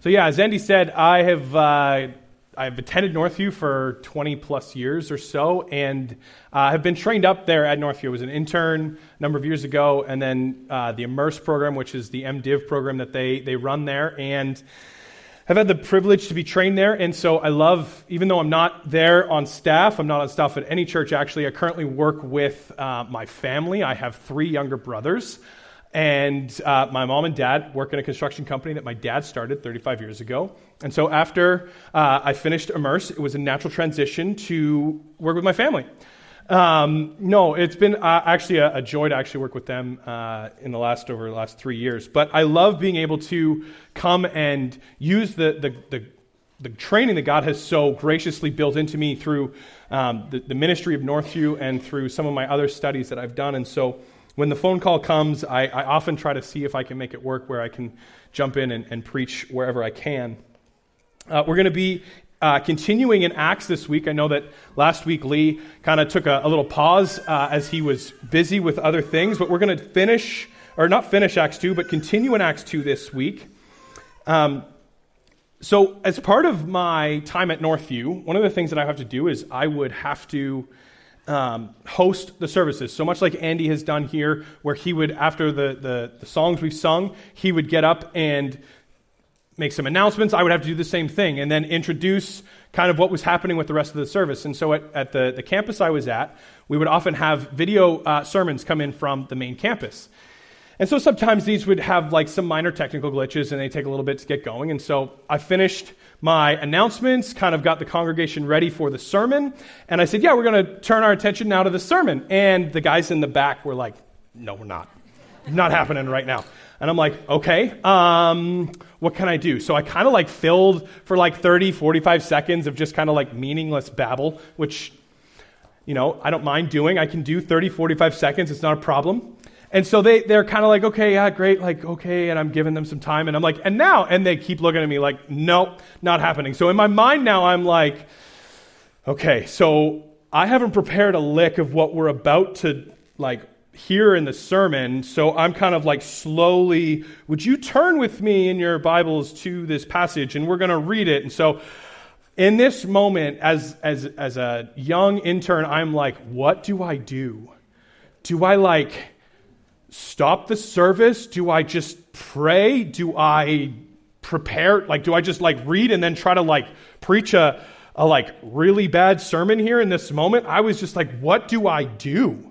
So yeah, as Andy said, I have uh, I've attended Northview for 20 plus years or so, and uh, have been trained up there at Northview. I was an intern a number of years ago, and then uh, the Immerse program, which is the MDiv program that they they run there, and have had the privilege to be trained there. And so I love, even though I'm not there on staff, I'm not on staff at any church. Actually, I currently work with uh, my family. I have three younger brothers. And uh, my mom and dad work in a construction company that my dad started 35 years ago. And so after uh, I finished Immerse, it was a natural transition to work with my family. Um, no, it's been uh, actually a, a, joy to actually work with them uh, in the last over the last three years. But I love being able to come and use the, the, the, the training that God has so graciously built into me through um, the, the ministry of Northview and through some of my other studies that I've done. And so when the phone call comes, I, I, often try to see if I can make it work where I can jump in and, and preach wherever I can. Uh, we're going to be uh, continuing in Acts this week. I know that last week Lee kind of took a, a, little pause uh, as he was busy with other things, but we're going to finish, or not finish Acts 2, but continue in Acts 2 this week. Um, so, as part of my time at Northview, one of the things that I have to do is I would have to um, host the services. So much like Andy has done here, where he would, after the, the, the songs we've sung, he would get up and make some announcements. I would have to do the same thing and then introduce kind of what was happening with the rest of the service. And so at, at the, the campus I was at, we would often have video uh, sermons come in from the main campus. And so sometimes these would have like some minor technical glitches and they take a little bit to get going. And so I finished my announcements, kind of got the congregation ready for the sermon. And I said, Yeah, we're going to turn our attention now to the sermon. And the guys in the back were like, No, we're not. Not happening right now. And I'm like, okay, um, what can I do? So I kind of like filled for like 30, 45 seconds of just kind of like meaningless babble, which, you know, I don't mind doing. I can do 30, 45 seconds. It's not a problem. And so they, they're kind of like, okay, yeah, great, like, okay, and I'm giving them some time, and I'm like, and now, and they keep looking at me like, nope, not happening. So in my mind now, I'm like, okay, so I haven't prepared a lick of what we're about to, like, hear in the sermon, so I'm kind of like slowly, would you turn with me in your Bibles to this passage, and we're going to read it. And so in this moment, as, as, as a young intern, I'm like, what do I do? Do I like stop the service? Do I just pray? Do I prepare? Like, do I just like read and then try to like preach a, a like really bad sermon here in this moment? I was just like, what do I do?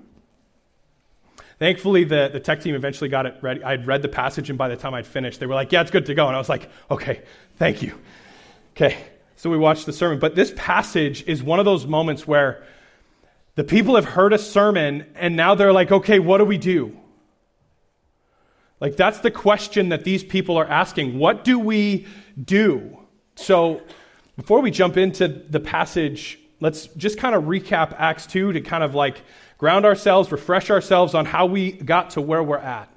Thankfully, the, the tech team eventually got it ready. I'd read the passage, and by the time I'd finished, they were like, yeah, it's good to go. And I was like, okay, thank you. Okay, so we watched the sermon. But this passage is one of those moments where the people have heard a sermon, and now they're like, okay, what do we do? Like, that's the question that these people are asking. What do we do? So, before we jump into the passage, let's just kind of recap Acts 2 to kind of like ground ourselves, refresh ourselves on how we got to where we're at.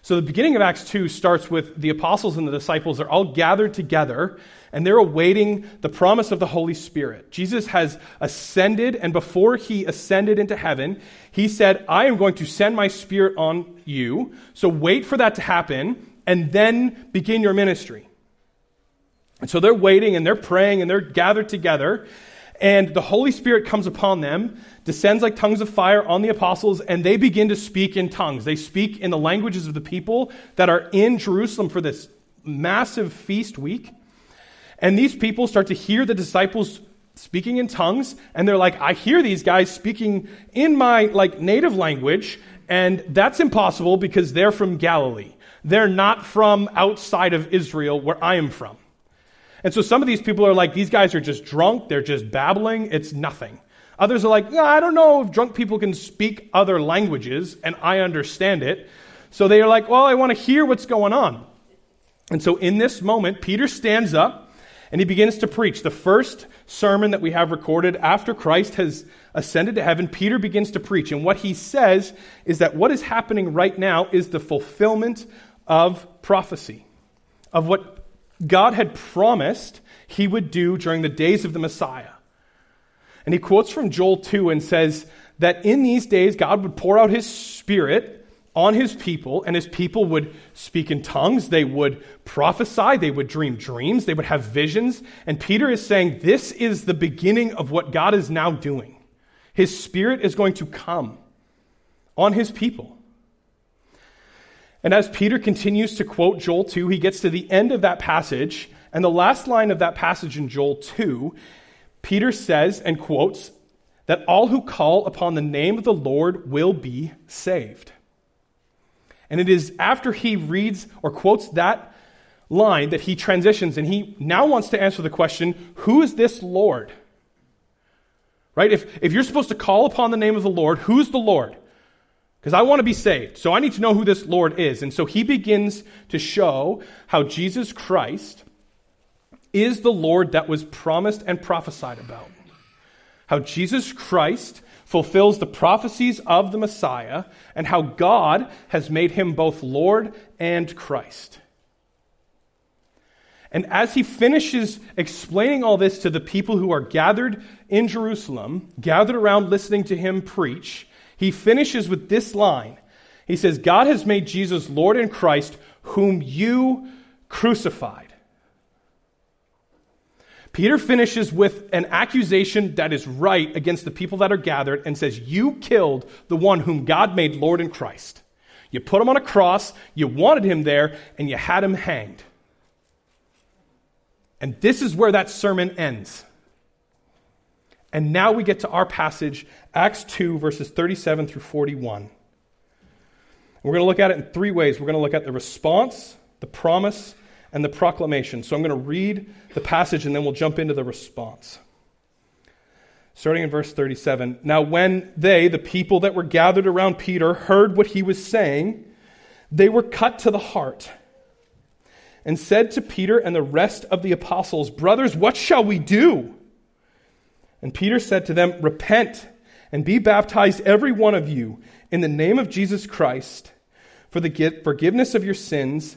So, the beginning of Acts 2 starts with the apostles and the disciples are all gathered together and they're awaiting the promise of the Holy Spirit. Jesus has ascended, and before he ascended into heaven, he said, I am going to send my Spirit on you. So wait for that to happen, and then begin your ministry. And so they're waiting and they're praying and they're gathered together, and the Holy Spirit comes upon them, descends like tongues of fire on the apostles, and they begin to speak in tongues. They speak in the languages of the people that are in Jerusalem for this massive feast week. And these people start to hear the disciples speaking in tongues, and they're like, I hear these guys speaking in my like native language, and that's impossible because they're from Galilee. They're not from outside of Israel where I am from. And so some of these people are like, these guys are just drunk, they're just babbling, it's nothing. Others are like, I don't know if drunk people can speak other languages, and I understand it. So they are like, well, I want to hear what's going on. And so in this moment, Peter stands up and he begins to preach. The first sermon that we have recorded after Christ has ascended to heaven, Peter begins to preach. And what he says is that what is happening right now is the fulfillment of prophecy, of what God had promised he would do during the days of the Messiah. And he quotes from Joel 2 and says that in these days God would pour out his spirit on his people, and his people would speak in tongues, they would prophesy, they would dream dreams, they would have visions. And Peter is saying, This is the beginning of what God is now doing. His Spirit is going to come on his people. And as Peter continues to quote Joel 2, he gets to the end of that passage, and the last line of that passage in Joel 2, Peter says and quotes that all who call upon the name of the Lord will be saved. And it is after he reads or quotes that line that he transitions and he now wants to answer the question who is this Lord? Right? If, if you're supposed to call upon the name of the Lord, who's the Lord? Because I want to be saved, so I need to know who this Lord is. And so he begins to show how Jesus Christ is the Lord that was promised and prophesied about. How Jesus Christ fulfills the prophecies of the Messiah, and how God has made him both Lord and Christ. And as he finishes explaining all this to the people who are gathered in Jerusalem, gathered around listening to him preach, he finishes with this line. He says, God has made Jesus Lord and Christ, whom you crucified. Peter finishes with an accusation that is right against the people that are gathered and says, You killed the one whom God made Lord in Christ. You put him on a cross, you wanted him there, and you had him hanged. And this is where that sermon ends. And now we get to our passage, Acts 2, verses 37 through 41. We're going to look at it in three ways. We're going to look at the response, the promise, and the proclamation. So I'm going to read the passage and then we'll jump into the response. Starting in verse 37. Now, when they, the people that were gathered around Peter, heard what he was saying, they were cut to the heart and said to Peter and the rest of the apostles, Brothers, what shall we do? And Peter said to them, Repent and be baptized, every one of you, in the name of Jesus Christ, for the forgiveness of your sins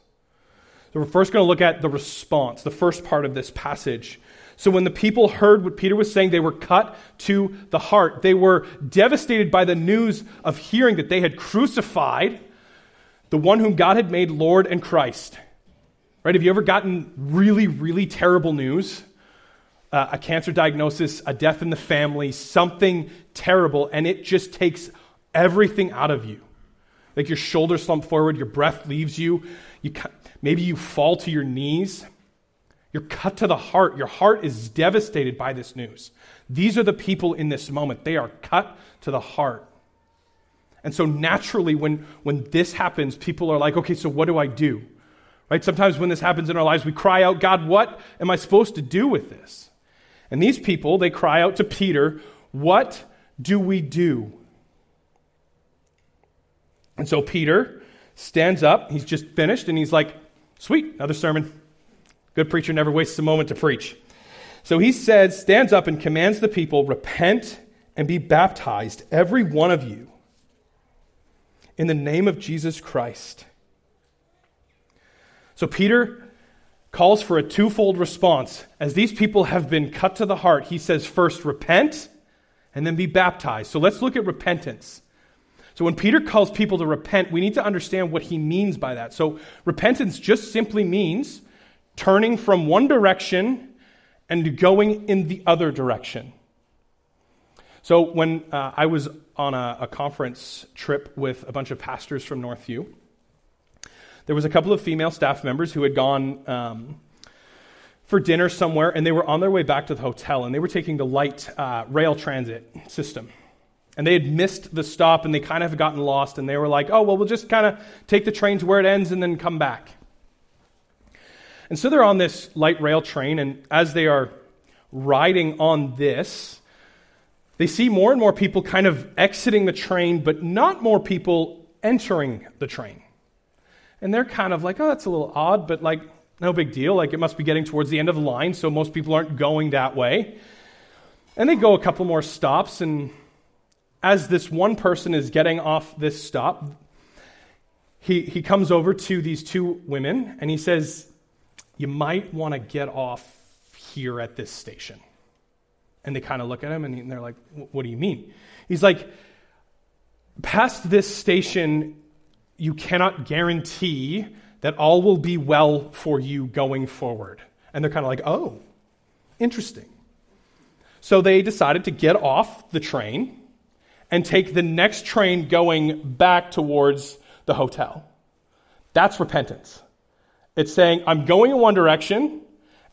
So we're first going to look at the response, the first part of this passage. So when the people heard what Peter was saying, they were cut to the heart. They were devastated by the news of hearing that they had crucified the one whom God had made Lord and Christ. Right? Have you ever gotten really, really terrible news? Uh, a cancer diagnosis, a death in the family, something terrible, and it just takes everything out of you. Like your shoulders slump forward, your breath leaves you. You Maybe you fall to your knees. You're cut to the heart. Your heart is devastated by this news. These are the people in this moment. They are cut to the heart. And so naturally, when, when this happens, people are like, okay, so what do I do? Right? Sometimes when this happens in our lives, we cry out, God, what am I supposed to do with this? And these people, they cry out to Peter, what do we do? And so Peter stands up. He's just finished, and he's like, Sweet, another sermon. Good preacher never wastes a moment to preach. So he says, stands up and commands the people, repent and be baptized, every one of you, in the name of Jesus Christ. So Peter calls for a twofold response. As these people have been cut to the heart, he says, first, repent and then be baptized. So let's look at repentance. So when Peter calls people to repent, we need to understand what he means by that. So repentance just simply means turning from one direction and going in the other direction. So when uh, I was on a, a, conference trip with a bunch of pastors from Northview, there was a couple of female staff members who had gone um, for dinner somewhere, and they were on their way back to the hotel, and they were taking the light uh, rail transit system. And they had missed the stop and they kind of gotten lost and they were like, oh, well, we'll just kind of take the train to where it ends and then come back. And so they're on this light rail train, and as they are riding on this, they see more and more people kind of exiting the train, but not more people entering the train. And they're kind of like, oh, that's a little odd, but like, no big deal. Like, it must be getting towards the end of the line, so most people aren't going that way. And they go a couple more stops, and as this one person is getting off this stop, he, he comes over to these two women and he says, You might want to get off here at this station. And they kind of look at him and they're like, What do you mean? He's like, Past this station, you cannot guarantee that all will be well for you going forward. And they're kind of like, Oh, interesting. So they decided to get off the train and take the next train going back towards the hotel. That's repentance. It's saying, I'm going in one direction,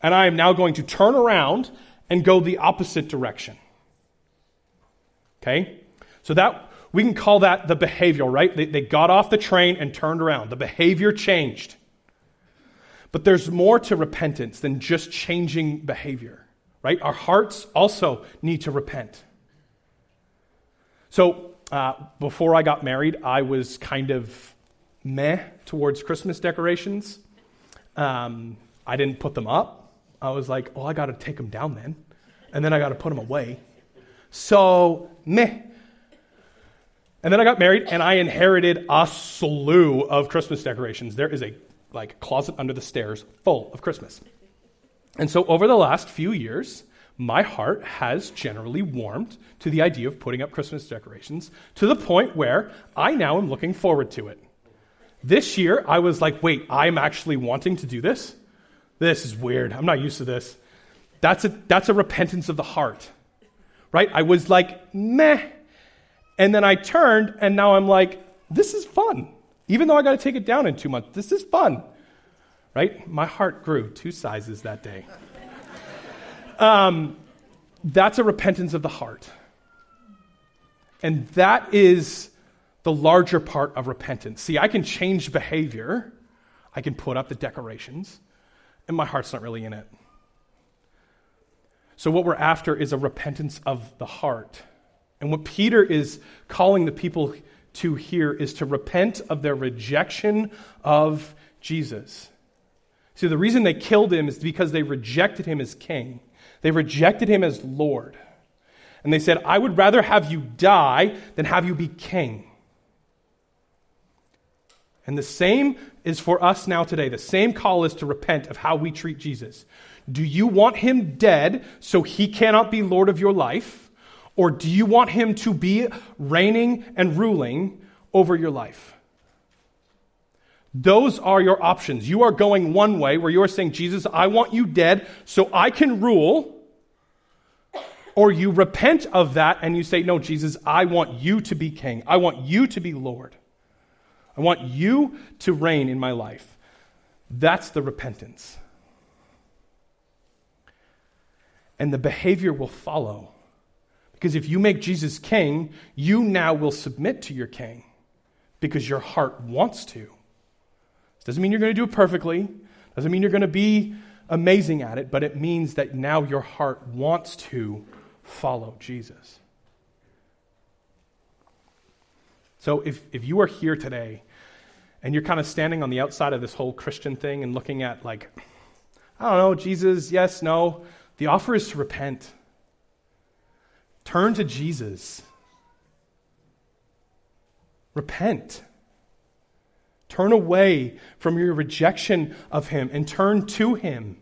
and I am now going to turn around and go the opposite direction. Okay? So that we can call that the behavioral, right? They, they got off the train and turned around. The behavior changed. But there's more to repentance than just changing behavior, right? Our hearts also need to repent. So, uh, before I got married, I was kind of meh towards Christmas decorations. Um, I didn't put them up. I was like, oh, I got to take them down then, and then I got to put them away. So, meh. And then I got married, and I inherited a slew of Christmas decorations. There is a like closet under the stairs full of Christmas. And so, over the last few years, my heart has generally warmed to the idea of putting up Christmas decorations to the point where I now am looking forward to it. This year, I was like, wait, I'm actually wanting to do this? This is weird. I'm not used to this. That's a, that's a repentance of the heart, right? I was like, meh. And then I turned, and now I'm like, this is fun. Even though I got to take it down in two months, this is fun, right? My heart grew two sizes that day. Um, that's a repentance of the heart. And that is the larger part of repentance. See, I can change behavior, I can put up the decorations, and my heart's not really in it. So, what we're after is a repentance of the heart. And what Peter is calling the people to here is to repent of their rejection of Jesus. See, the reason they killed him is because they rejected him as king. They rejected him as Lord. And they said, I would rather have you die than have you be king. And the same is for us now today. The same call is to repent of how we treat Jesus. Do you want him dead so he cannot be Lord of your life? Or do you want him to be reigning and ruling over your life? Those are your options. You are going one way where you are saying, Jesus, I want you dead so I can rule. Or you repent of that and you say, No, Jesus, I want you to be king. I want you to be Lord. I want you to reign in my life. That's the repentance. And the behavior will follow. Because if you make Jesus king, you now will submit to your king because your heart wants to. Doesn't mean you're going to do it perfectly, doesn't mean you're going to be amazing at it, but it means that now your heart wants to follow Jesus. So if, if you are here today and you're kind of standing on the outside of this whole Christian thing and looking at, like, I don't know, Jesus, yes, no, the offer is to repent. Turn to Jesus. Repent. Turn away from your rejection of Him and turn to Him.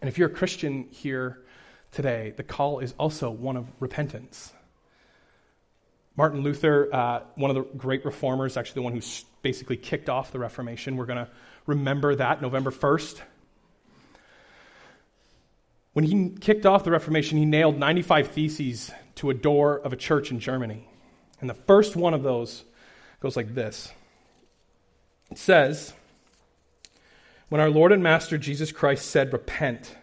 And if you're a Christian here today, the call is also one of repentance. Martin Luther, uh, one of the great reformers, actually the one who basically kicked off the Reformation, we're going to remember that November 1st. When he kicked off the Reformation, he nailed 95 theses to a door of a church in Germany. And the first one of those goes like this It says, When our Lord and Master Jesus Christ said, Repent,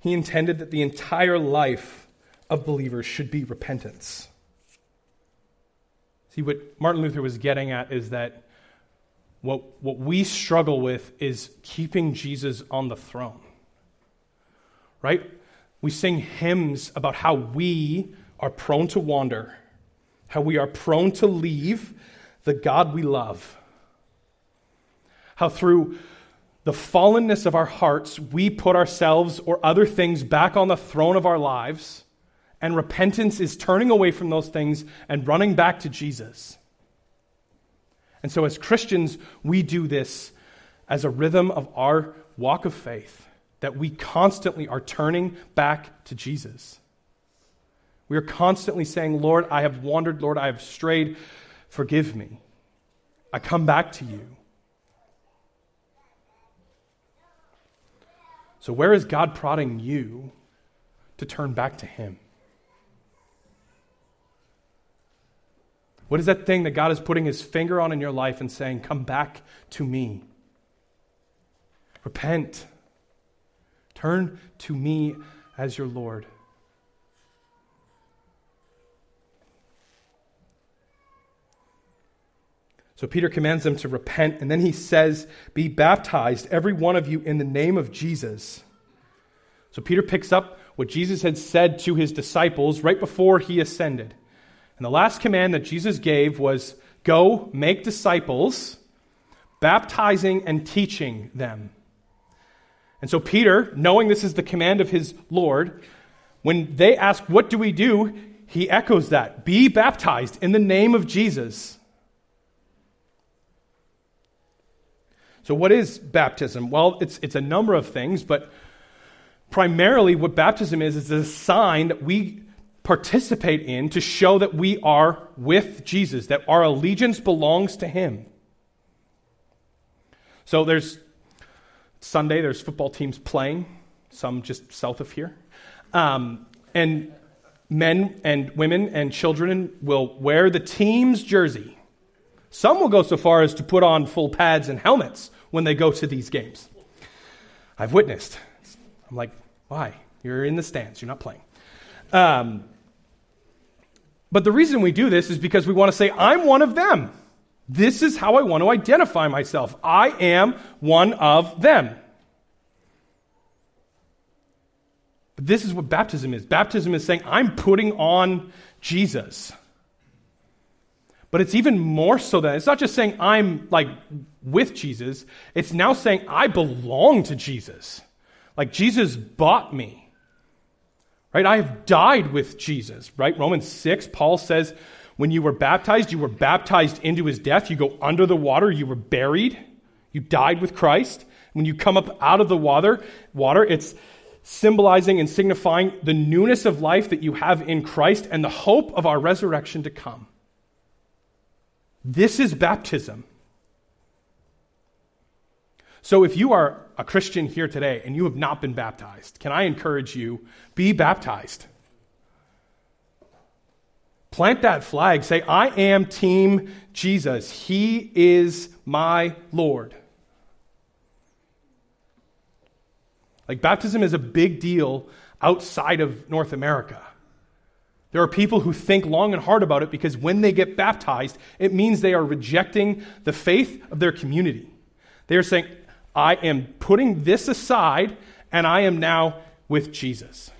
he intended that the entire life of believers should be repentance. See, what Martin Luther was getting at is that what, what we struggle with is keeping Jesus on the throne right? We sing hymns about how we are prone to wander, how we are prone to leave the God we love. How through the fallenness of our hearts, we put ourselves or other things back on the throne of our lives, and repentance is turning away from those things and running back to Jesus. And so, as Christians, we do this as a rhythm of our walk of faith, that we constantly are turning back to Jesus. We are constantly saying, Lord, I have wandered, Lord, I have strayed, forgive me. I come back to you. So, where is God prodding you to turn back to Him? What is that thing that God is putting His finger on in your life and saying, Come back to me? Repent. Turn to me as your Lord. So Peter commands them to repent, and then he says, Be baptized, every one of you, in the name of Jesus. So Peter picks up what Jesus had said to his disciples right before he ascended. And the last command that Jesus gave was go make disciples, baptizing and teaching them. And so Peter, knowing this is the command of his Lord, when they ask, What do we do? he echoes that Be baptized in the name of Jesus. So, what is baptism? Well, it's, it's a number of things, but primarily what baptism is is a sign that we participate in to show that we are with Jesus, that our allegiance belongs to Him. So, there's Sunday, there's football teams playing, some just south of here. Um, and men and women and children will wear the team's jersey. Some will go so far as to put on full pads and helmets when they go to these games. I've witnessed. I'm like, why? You're in the stands, you're not playing. Um, but the reason we do this is because we want to say, I'm one of them. This is how I want to identify myself. I am one of them. But this is what baptism is. Baptism is saying, I'm putting on Jesus. But it's even more so than it's not just saying I'm like with Jesus, it's now saying I belong to Jesus. Like Jesus bought me. Right? I have died with Jesus, right? Romans 6, Paul says, when you were baptized, you were baptized into his death. You go under the water, you were buried. You died with Christ. When you come up out of the water, water, it's symbolizing and signifying the newness of life that you have in Christ and the hope of our resurrection to come. This is baptism. So if you are a Christian here today and you have not been baptized, can I encourage you be baptized? Plant that flag. Say, I am Team Jesus. He is my Lord. Like, baptism is a big deal outside of North America. There are people who think long and hard about it because when they get baptized, it means they are rejecting the faith of their community. They are saying, I am putting this aside and I am now with Jesus.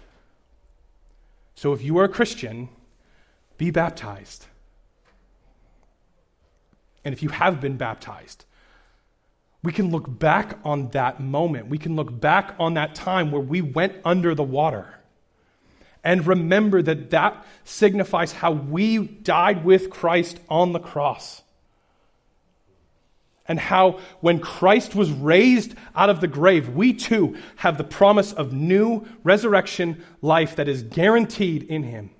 So if you are a Christian, be baptized. And if you have been baptized, we can look back on that moment. We can look back on that time where we went under the water and remember that that signifies how we died with Christ on the cross. And how, when Christ was raised out of the grave, we too have the promise of new resurrection life that is guaranteed in Him.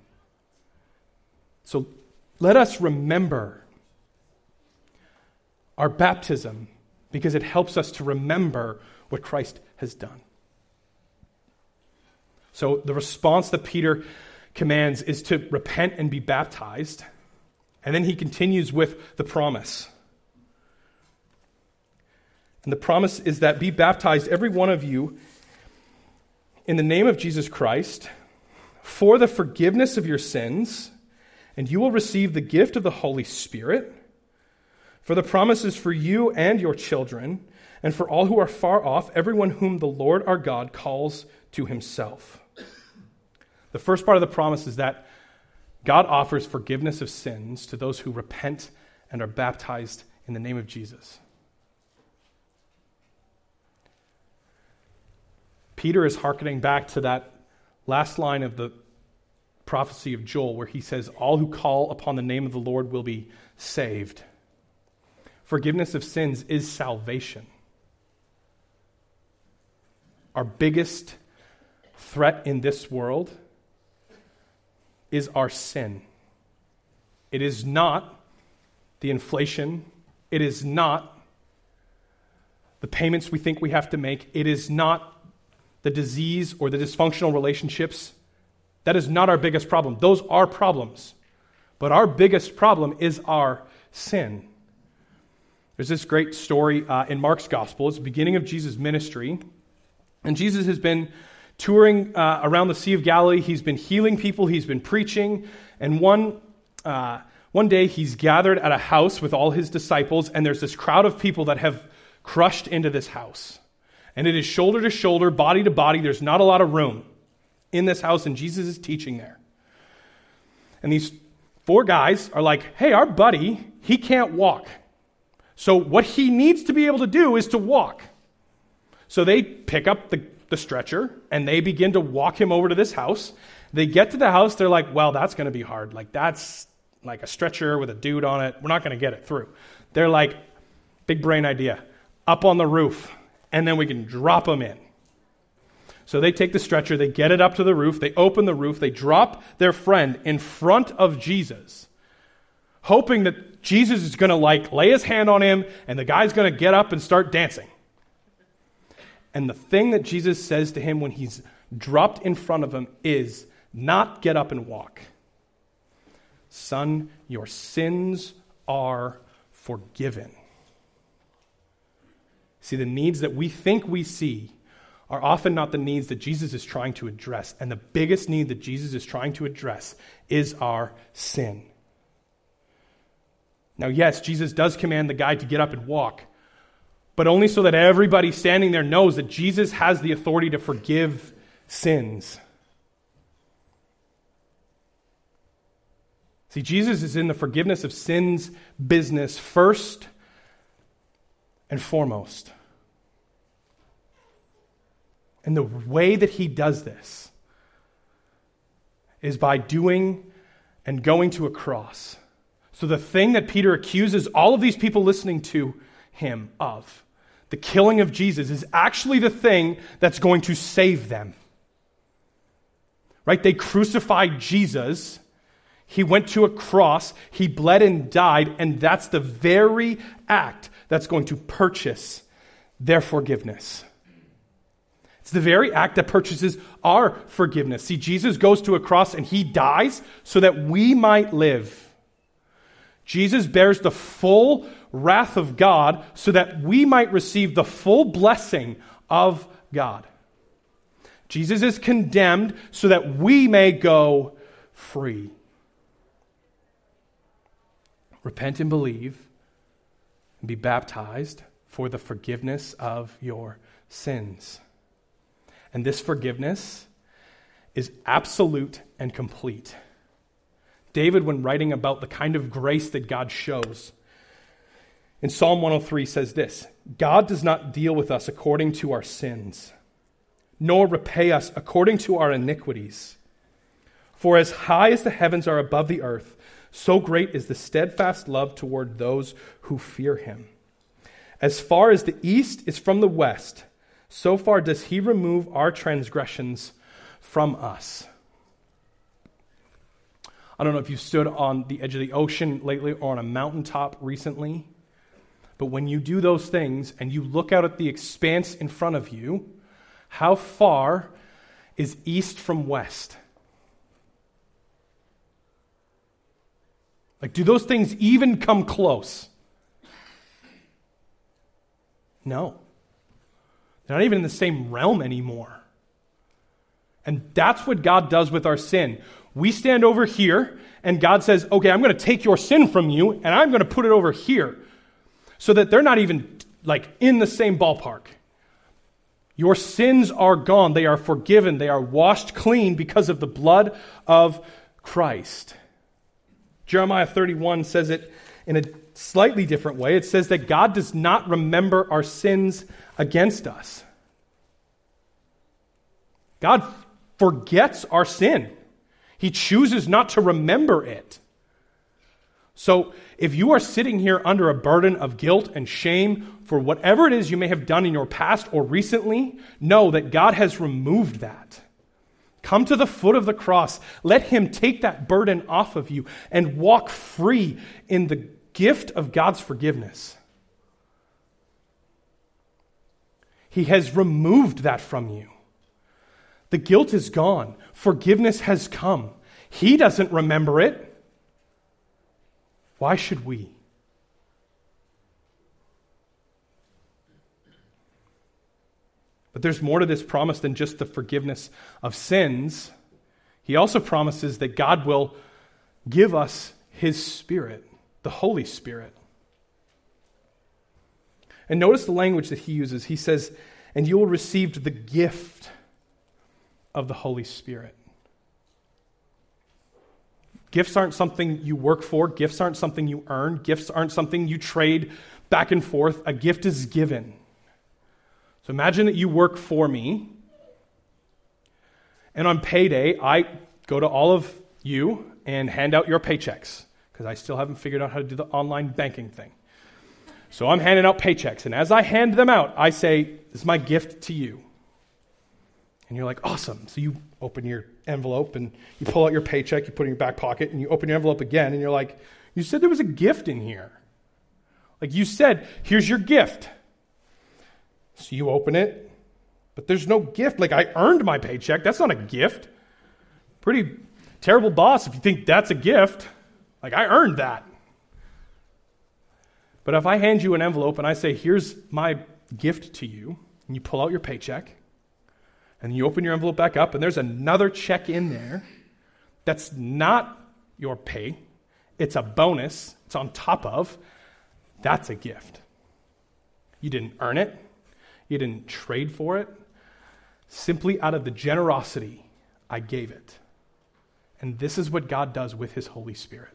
So let us remember our baptism because it helps us to remember what Christ has done. So the response that Peter commands is to repent and be baptized. And then he continues with the promise. And the promise is that be baptized, every one of you, in the name of Jesus Christ, for the forgiveness of your sins, and you will receive the gift of the Holy Spirit. For the promise is for you and your children, and for all who are far off, everyone whom the Lord our God calls to himself. The first part of the promise is that God offers forgiveness of sins to those who repent and are baptized in the name of Jesus. Peter is hearkening back to that last line of the prophecy of Joel, where he says, All who call upon the name of the Lord will be saved. Forgiveness of sins is salvation. Our biggest threat in this world is our sin. It is not the inflation, it is not the payments we think we have to make, it is not the disease or the dysfunctional relationships. That is not our biggest problem. Those are problems. But our biggest problem is our sin. There's this great story uh, in Mark's gospel. It's the beginning of Jesus' ministry. And Jesus has been touring uh, around the Sea of Galilee. He's been healing people, he's been preaching. And one, uh, one day he's gathered at a house with all his disciples, and there's this crowd of people that have crushed into this house. And it is shoulder to shoulder, body to body. There's not a lot of room in this house, and Jesus is teaching there. And these four guys are like, hey, our buddy, he can't walk. So what he needs to be able to do is to walk. So they pick up the, the stretcher and they begin to walk him over to this house. They get to the house, they're like, well, that's going to be hard. Like, that's like a stretcher with a dude on it. We're not going to get it through. They're like, big brain idea, up on the roof and then we can drop them in. So they take the stretcher, they get it up to the roof, they open the roof, they drop their friend in front of Jesus, hoping that Jesus is going to like lay his hand on him and the guy's going to get up and start dancing. And the thing that Jesus says to him when he's dropped in front of him is not get up and walk. Son, your sins are forgiven. See, the needs that we think we see are often not the needs that Jesus is trying to address. And the biggest need that Jesus is trying to address is our sin. Now, yes, Jesus does command the guy to get up and walk, but only so that everybody standing there knows that Jesus has the authority to forgive sins. See, Jesus is in the forgiveness of sins business first and foremost. And the way that he does this is by doing and going to a cross. So, the thing that Peter accuses all of these people listening to him of, the killing of Jesus, is actually the thing that's going to save them. Right? They crucified Jesus. He went to a cross, he bled and died, and that's the very act that's going to purchase their forgiveness. It's the very act that purchases our forgiveness. See, Jesus goes to a cross and he dies so that we might live. Jesus bears the full wrath of God so that we might receive the full blessing of God. Jesus is condemned so that we may go free. Repent and believe and be baptized for the forgiveness of your sins. And this forgiveness is absolute and complete. David, when writing about the kind of grace that God shows, in Psalm 103 says this God does not deal with us according to our sins, nor repay us according to our iniquities. For as high as the heavens are above the earth, so great is the steadfast love toward those who fear him. As far as the east is from the west, so far does he remove our transgressions from us. I don't know if you stood on the edge of the ocean lately or on a mountaintop recently, but when you do those things and you look out at the expanse in front of you, how far is east from west? Like, do those things even come close? No. They're not even in the same realm anymore. And that's what God does with our sin. We stand over here, and God says, Okay, I'm going to take your sin from you, and I'm going to put it over here. So that they're not even like in the same ballpark. Your sins are gone. They are forgiven. They are washed clean because of the blood of Christ. Jeremiah 31 says it in a slightly different way. It says that God does not remember our sins against us. God forgets our sin. He chooses not to remember it. So, if you are sitting here under a burden of guilt and shame for whatever it is you may have done in your past or recently, know that God has removed that. Come to the foot of the cross. Let Him take that burden off of you and walk free in the gift of God's forgiveness. He has removed that from you. The guilt is gone. Forgiveness has come. He doesn't remember it. Why should we? But there's more to this promise than just the forgiveness of sins. He also promises that God will give us His Spirit, the Holy Spirit. And notice the language that he uses. He says, And you will receive the gift of the Holy Spirit. Gifts aren't something you work for, gifts aren't something you earn, gifts aren't something you trade back and forth. A gift is given. So imagine that you work for me, and on payday, I go to all of you and hand out your paychecks because I still haven't figured out how to do the online banking thing. So I'm handing out paychecks, and as I hand them out, I say, This is my gift to you. And you're like, Awesome. So you open your envelope and you pull out your paycheck, you put it in your back pocket, and you open your envelope again, and you're like, You said there was a gift in here. Like you said, Here's your gift. So you open it, but there's no gift. Like I earned my paycheck. That's not a gift. Pretty terrible boss if you think that's a gift. Like I earned that. But if I hand you an envelope and I say, here's my gift to you, and you pull out your paycheck, and you open your envelope back up, and there's another check in there that's not your pay, it's a bonus, it's on top of, that's a gift. You didn't earn it, you didn't trade for it. Simply out of the generosity, I gave it. And this is what God does with his Holy Spirit.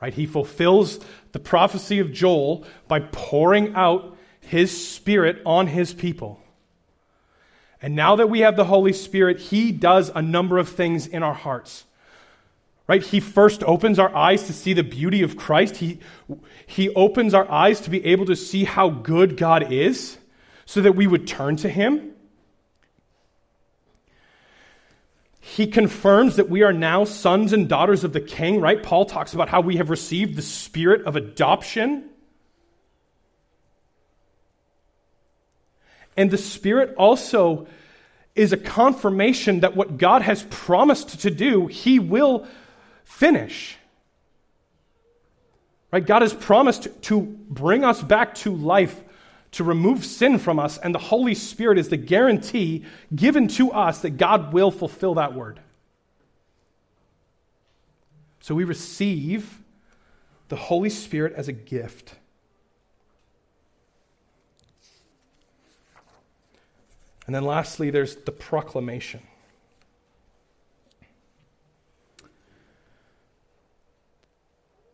Right? He fulfills the prophecy of Joel by pouring out his spirit on his people. And now that we have the Holy Spirit, he does a number of things in our hearts. Right? He first opens our eyes to see the beauty of Christ. He, he opens our eyes to be able to see how good God is so that we would turn to Him. He confirms that we are now sons and daughters of the King, right? Paul talks about how we have received the spirit of adoption. And the Spirit also is a confirmation that what God has promised to do, He will finish. Right? God has promised to bring us back to life, to remove sin from us, and the Holy Spirit is the guarantee given to us that God will fulfill that word. So we receive the Holy Spirit as a gift. And then lastly, there's the proclamation.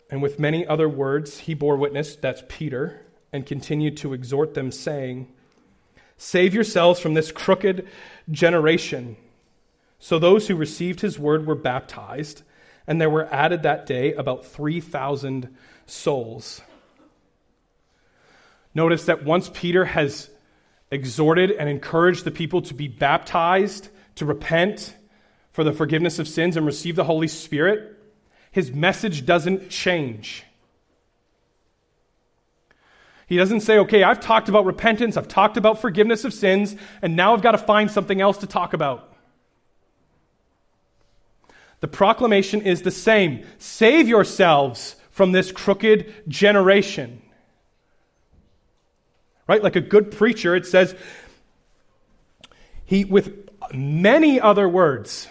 And with many other words, he bore witness, that's Peter, and continued to exhort them, saying, Save yourselves from this crooked generation. So those who received his word were baptized, and there were added that day about 3,000 souls. Notice that once Peter has exhorted and encouraged the people to be baptized, to repent for the forgiveness of sins, and receive the Holy Spirit, his message doesn't change. He doesn't say, okay, I've talked about repentance, I've talked about forgiveness of sins, and now I've got to find something else to talk about. The proclamation is the same save yourselves from this crooked generation. Right? Like a good preacher, it says, he, with many other words,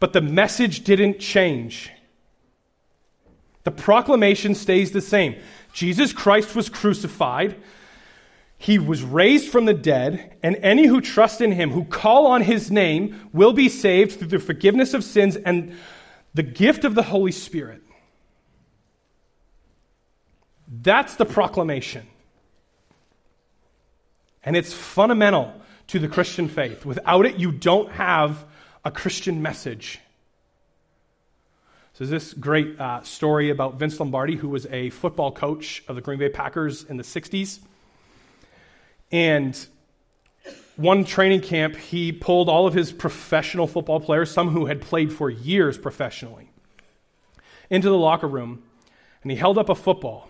but the message didn't change. The proclamation stays the same. Jesus Christ was crucified. He was raised from the dead, and any who trust in him, who call on his name, will be saved through the forgiveness of sins and the gift of the Holy Spirit. That's the proclamation. And it's fundamental to the Christian faith. Without it, you don't have a Christian message. There's this great uh, story about Vince Lombardi, who was a football coach of the Green Bay Packers in the 60s. And one training camp, he pulled all of his professional football players, some who had played for years professionally, into the locker room, and he held up a football.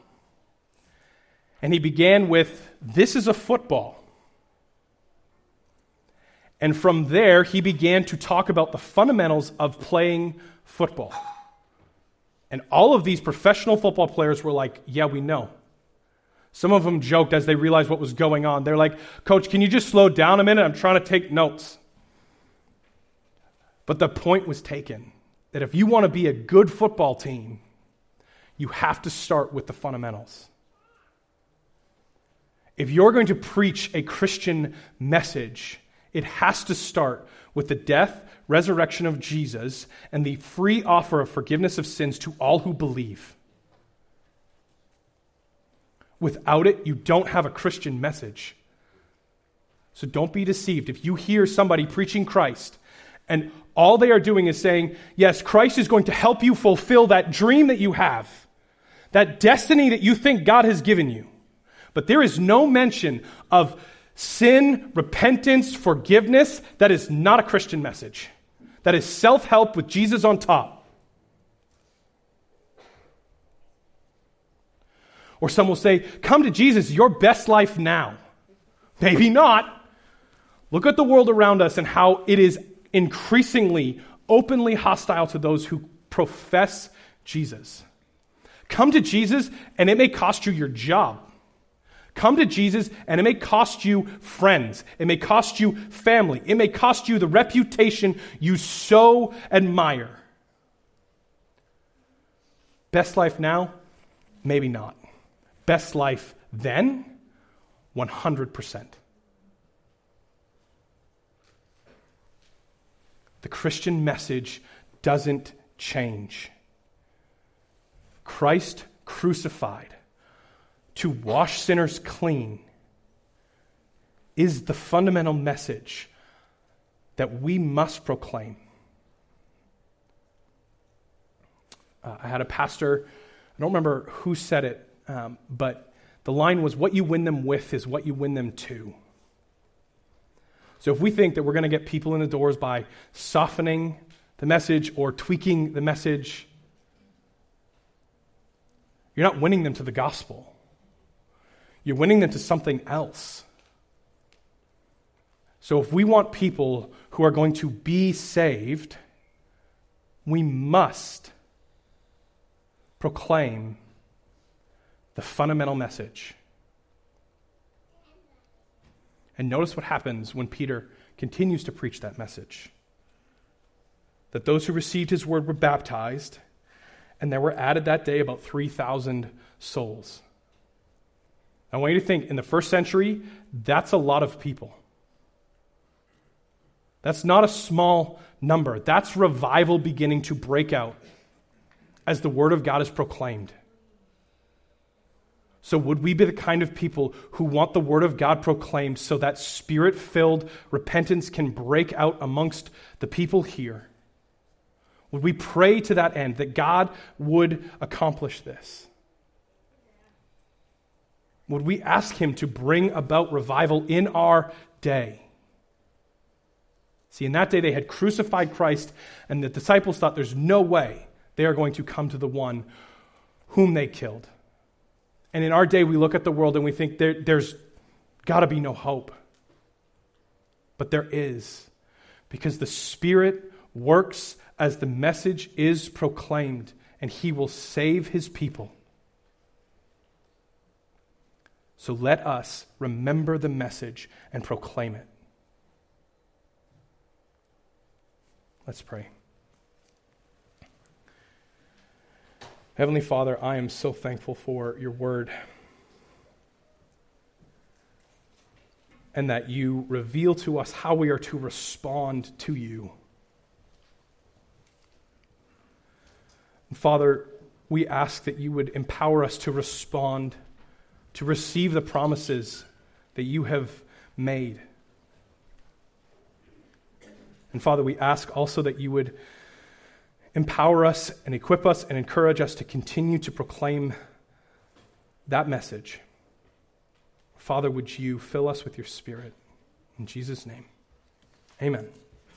And he began with, This is a football. And from there, he began to talk about the fundamentals of playing football. And all of these professional football players were like, Yeah, we know. Some of them joked as they realized what was going on. They're like, Coach, can you just slow down a minute? I'm trying to take notes. But the point was taken that if you want to be a good football team, you have to start with the fundamentals. If you're going to preach a Christian message, it has to start with the death, resurrection of Jesus, and the free offer of forgiveness of sins to all who believe. Without it, you don't have a Christian message. So don't be deceived. If you hear somebody preaching Christ and all they are doing is saying, Yes, Christ is going to help you fulfill that dream that you have, that destiny that you think God has given you. But there is no mention of sin, repentance, forgiveness, that is not a Christian message. That is self help with Jesus on top. Or some will say, Come to Jesus, your best life now. Maybe not. Look at the world around us and how it is increasingly openly hostile to those who profess Jesus. Come to Jesus, and it may cost you your job. Come to Jesus, and it may cost you friends. It may cost you family. It may cost you the reputation you so admire. Best life now? Maybe not. Best life then? 100%. The Christian message doesn't change. Christ crucified to wash sinners clean is the fundamental message that we must proclaim. Uh, I had a pastor, I don't remember who said it, um, but the line was, What you win them with is what you win them to. So if we think that we're going to get people in the doors by softening the message or tweaking the message, you're not winning them to the gospel. You're winning them to something else. So, if we want people who are going to be saved, we must proclaim the fundamental message. And notice what happens when Peter continues to preach that message that those who received his word were baptized, and there were added that day about 3,000 souls. I want you to think in the first century, that's a lot of people. That's not a small number. That's revival beginning to break out as the word of God is proclaimed. So, would we be the kind of people who want the word of God proclaimed so that spirit filled repentance can break out amongst the people here? Would we pray to that end that God would accomplish this? Would we ask Him to bring about revival in our day? See, in that day they had crucified Christ, and the disciples thought there's no way they are going to come to the one whom they killed. And in our day, we look at the world and we think there, there's got to be no hope. But there is, because the Spirit works as the message is proclaimed, and He will save His people. So let us remember the message and proclaim it. Let's pray. Heavenly Father, I am so thankful for your word and that you reveal to us how we are to respond to you. Father, we ask that you would empower us to respond, to receive the promises that you have made. And Father, we ask also that you would empower us and equip us and encourage us to continue to proclaim that message. Father, would you fill us with your Spirit? In Jesus' name, amen.